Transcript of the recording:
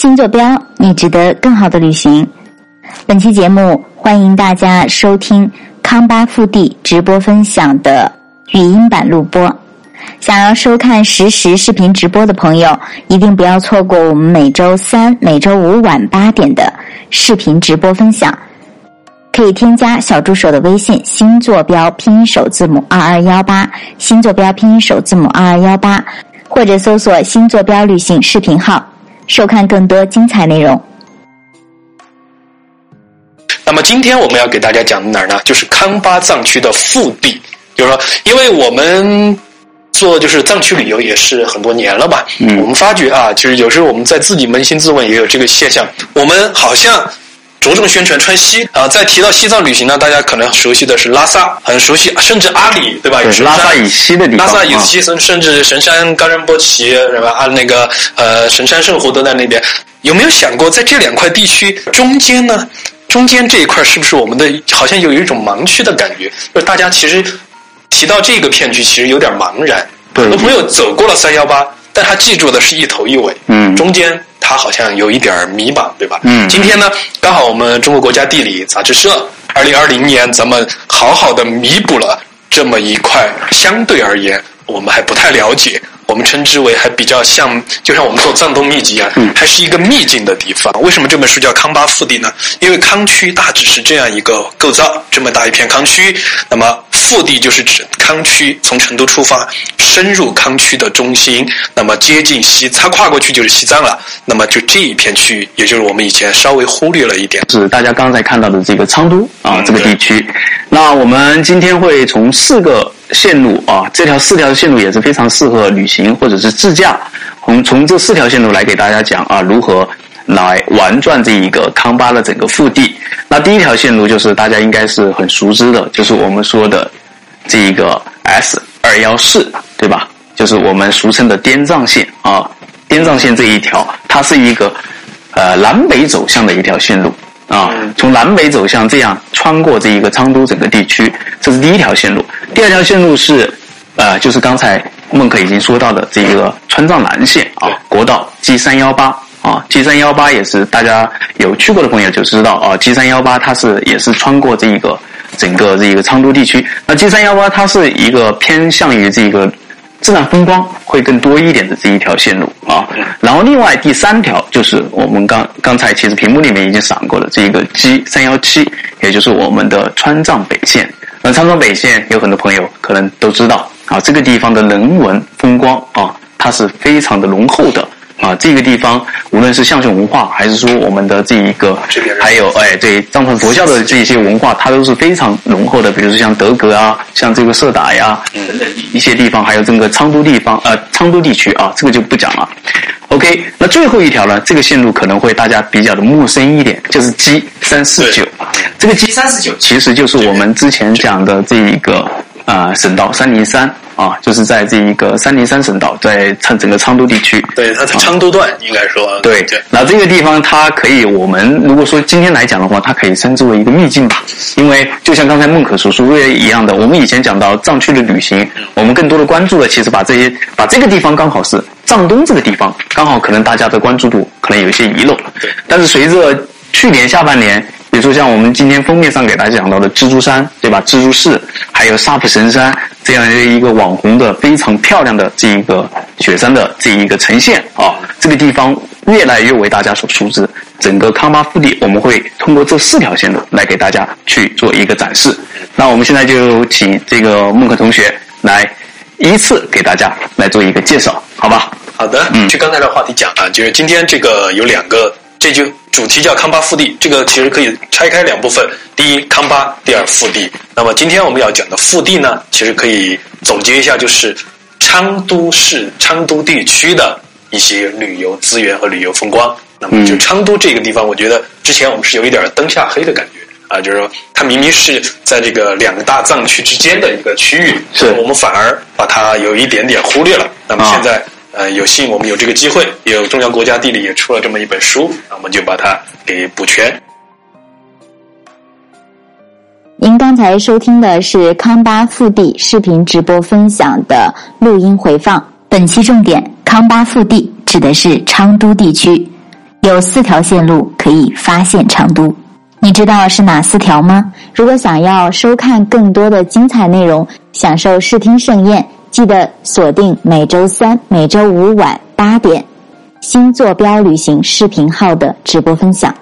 新坐标，你值得更好的旅行。本期节目欢迎大家收听康巴腹地直播分享的语音版录播。想要收看实时视频直播的朋友，一定不要错过我们每周三、每周五晚八点的视频直播分享。可以添加小助手的微信“新坐标拼音首字母二二幺八”，新坐标拼音首字母二二幺八，或者搜索“新坐标旅行”视频号，收看更多精彩内容。那么今天我们要给大家讲的哪儿呢？就是康巴藏区的腹地，就是说，因为我们做就是藏区旅游也是很多年了吧，嗯，我们发觉啊，就是有时候我们在自己扪心自问，也有这个现象，我们好像。着重宣传川西啊，再提到西藏旅行呢，大家可能熟悉的是拉萨，很熟悉，甚至阿里，对吧？是拉萨以西的地方。拉萨以西，甚甚至神山冈仁波齐，是吧？啊，那个呃，神山圣湖都在那边。有没有想过，在这两块地区中间呢？中间这一块是不是我们的？好像有一种盲区的感觉，就是大家其实提到这个片区，其实有点茫然。很多朋友走过了三幺八，但他记住的是一头一尾。嗯，中间。他好像有一点迷茫，对吧？嗯。今天呢，刚好我们中国国家地理杂志社二零二零年，咱们好好的弥补了这么一块相对而言我们还不太了解，我们称之为还比较像，就像我们做藏东秘籍啊，还是一个秘境的地方。为什么这本书叫康巴腹地呢？因为康区大致是这样一个构造，这么大一片康区，那么。腹地就是指康区，从成都出发，深入康区的中心，那么接近西，它跨过去就是西藏了。那么就这一片区域，也就是我们以前稍微忽略了一点，是大家刚才看到的这个昌都啊这个地区。那我们今天会从四个线路啊，这条四条线路也是非常适合旅行或者是自驾。我们从这四条线路来给大家讲啊，如何来玩转这一个康巴的整个腹地。那第一条线路就是大家应该是很熟知的，就是我们说的。这一个 S 二幺四，对吧？就是我们俗称的滇藏线啊，滇藏线这一条，它是一个呃南北走向的一条线路啊，从南北走向这样穿过这一个昌都整个地区，这是第一条线路。第二条线路是呃，就是刚才孟克已经说到的这一个川藏南线啊，国道 G 三幺八啊，G 三幺八也是大家有去过的朋友就知道啊，G 三幺八它是也是穿过这一个。整个这一个昌都地区，那 G 三幺八它是一个偏向于这个自然风光会更多一点的这一条线路啊。然后另外第三条就是我们刚刚才其实屏幕里面已经闪过的这一个 G 三幺七，也就是我们的川藏北线。那川藏北线有很多朋友可能都知道啊，这个地方的人文风光啊，它是非常的浓厚的。啊，这个地方无论是象形文化，还是说我们的这一个，还有哎，对藏传佛教的这一些文化，它都是非常浓厚的。比如说像德格啊，像这个色达呀，等等一些地方，还有整个昌都地方，呃，昌都地区啊，这个就不讲了。OK，那最后一条呢，这个线路可能会大家比较的陌生一点，就是 G 三四九。这个 G 三四九其实就是我们之前讲的这一个啊省道三零三。啊，就是在这一个三零三省道，在昌整个昌都地区。对，它在昌都段，应该说。对对。那这个地方，它可以，我们如果说今天来讲的话，它可以称之为一个秘境吧。因为就像刚才孟可所说的一样的，我们以前讲到藏区的旅行，我们更多的关注的其实把这些，把这个地方刚好是藏东这个地方，刚好可能大家的关注度可能有些遗漏。对但是随着去年下半年。比如说像我们今天封面上给大家讲到的蜘蛛山，对吧？蜘蛛市，还有沙普神山这样的一个网红的非常漂亮的这一个雪山的这一个呈现啊，这个地方越来越为大家所熟知。整个康巴腹地，我们会通过这四条线路来给大家去做一个展示。那我们现在就请这个孟克同学来依次给大家来做一个介绍，好吧？好的，嗯，就刚才的话题讲啊，就是今天这个有两个。这就主题叫康巴腹地，这个其实可以拆开两部分：第一康巴，第二腹地。那么今天我们要讲的腹地呢，其实可以总结一下，就是昌都市、昌都地区的一些旅游资源和旅游风光。那么就昌都这个地方，我觉得之前我们是有一点灯下黑的感觉啊，就是说它明明是在这个两个大藏区之间的一个区域，是我们反而把它有一点点忽略了。那么现在。呃，有幸我们有这个机会，有中央国家地理也出了这么一本书，那我们就把它给补全。您刚才收听的是康巴腹地视频直播分享的录音回放，本期重点：康巴腹地指的是昌都地区。有四条线路可以发现昌都。你知道是哪四条吗？如果想要收看更多的精彩内容，享受视听盛宴，记得锁定每周三、每周五晚八点新坐标旅行视频号的直播分享。